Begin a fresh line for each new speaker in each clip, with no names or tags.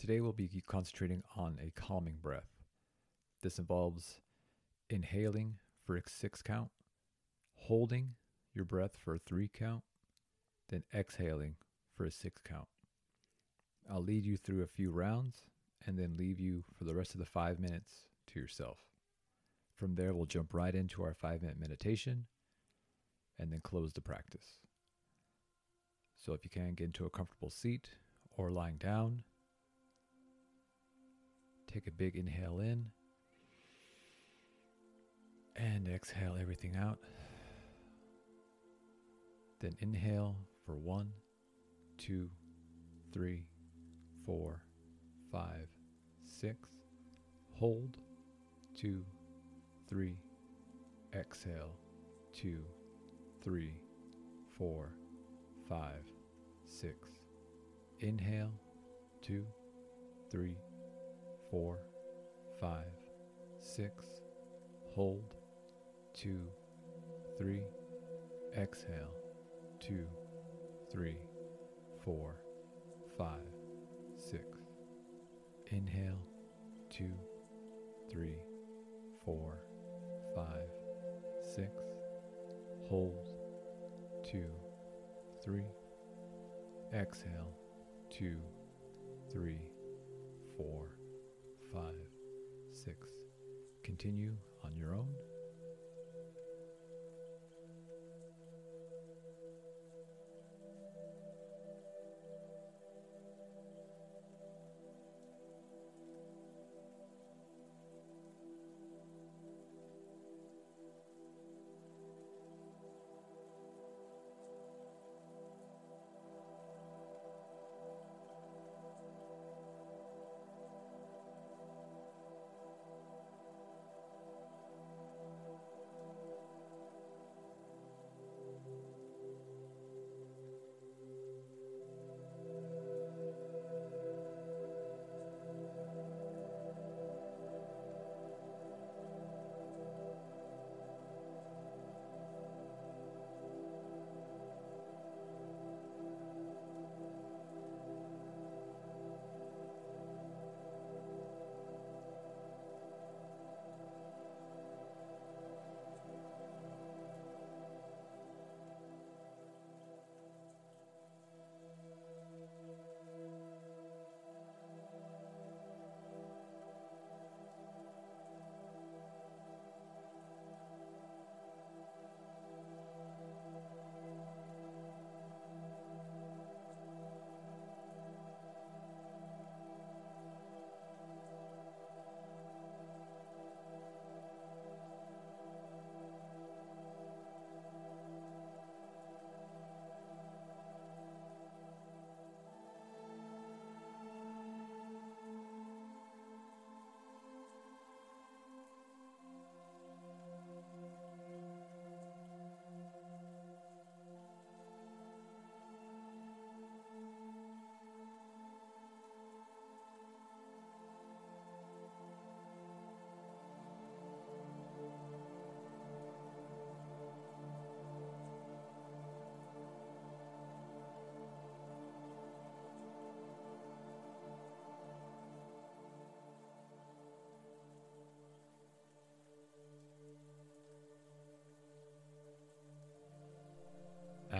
Today we'll be concentrating on a calming breath. This involves inhaling for a six count, holding your breath for a three count, then exhaling for a six count. I'll lead you through a few rounds and then leave you for the rest of the five minutes to yourself. From there, we'll jump right into our five minute meditation and then close the practice. So, if you can, get into a comfortable seat or lying down. Take a big inhale in and exhale everything out. Then inhale for one, two, three, four, five, six. Hold, two, three. Exhale, two, three, four, five, six. Inhale, two, three, four, five, six. Hold, two, three. Exhale, two, three, four, five, six. Inhale, two, three, four, five, six. Hold, two, three. Exhale, two, three, four, five, six. Continue on your own.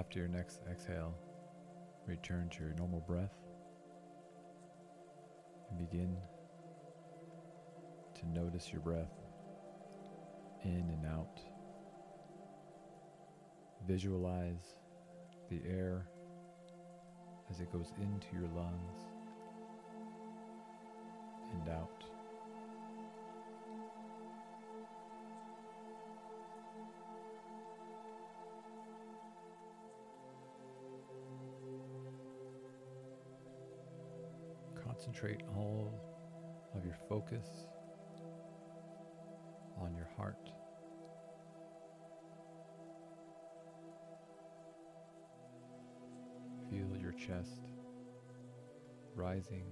After your next exhale, return to your normal breath and begin to notice your breath in and out. Visualize the air as it goes into your lungs and out. Concentrate all of your focus on your heart. Feel your chest rising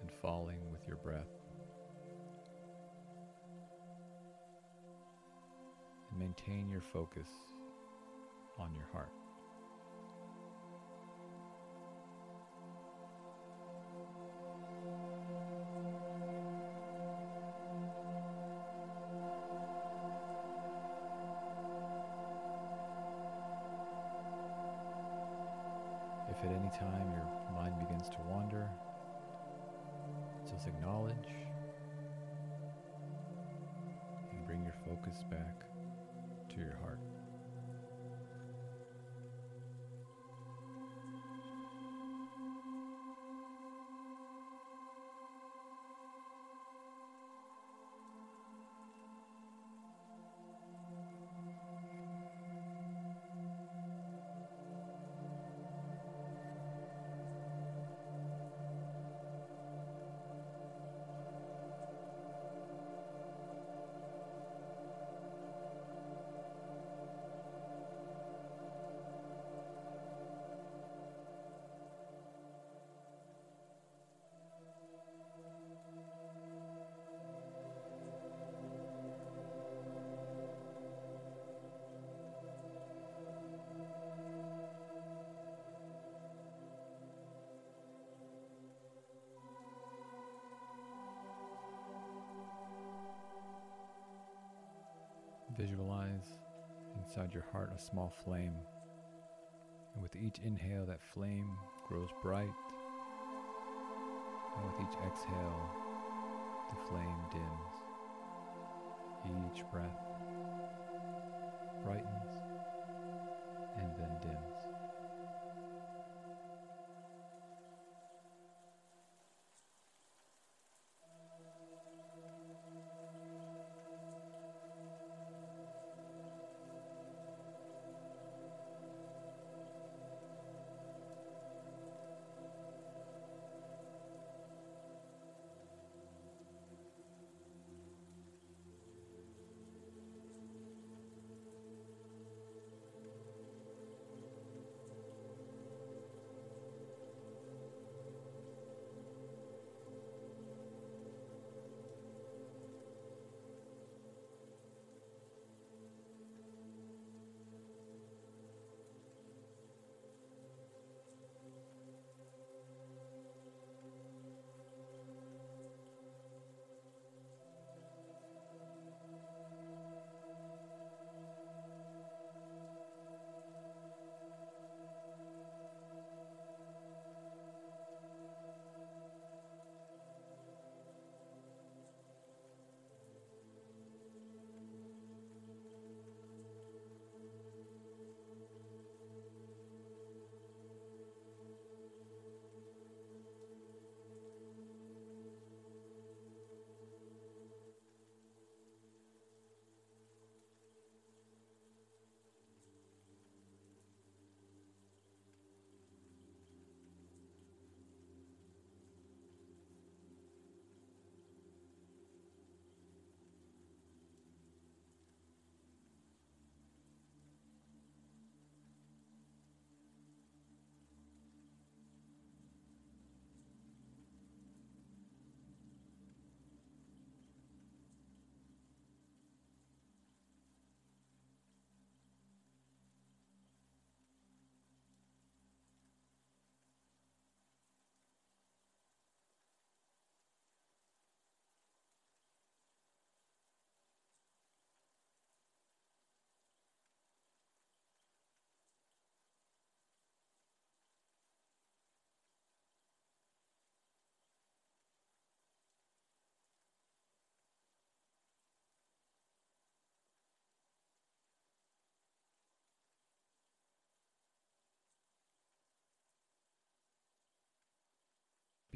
and falling with your breath. And maintain your focus on your heart. Time your mind begins to wander, just acknowledge and bring your focus back to your heart. Visualize inside your heart a small flame. And with each inhale, that flame grows bright. And with each exhale, the flame dims. Each breath brightens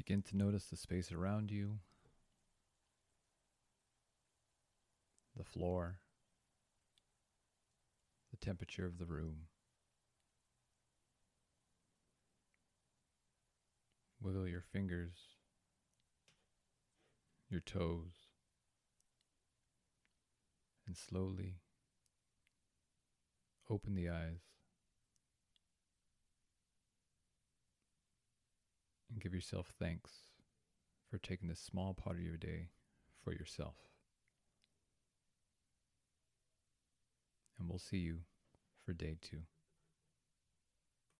Begin to notice the space around you, the floor, the temperature of the room. Wiggle your fingers, your toes, and slowly open the eyes give yourself thanks for taking this small part of your day for yourself. And we'll see you for day two.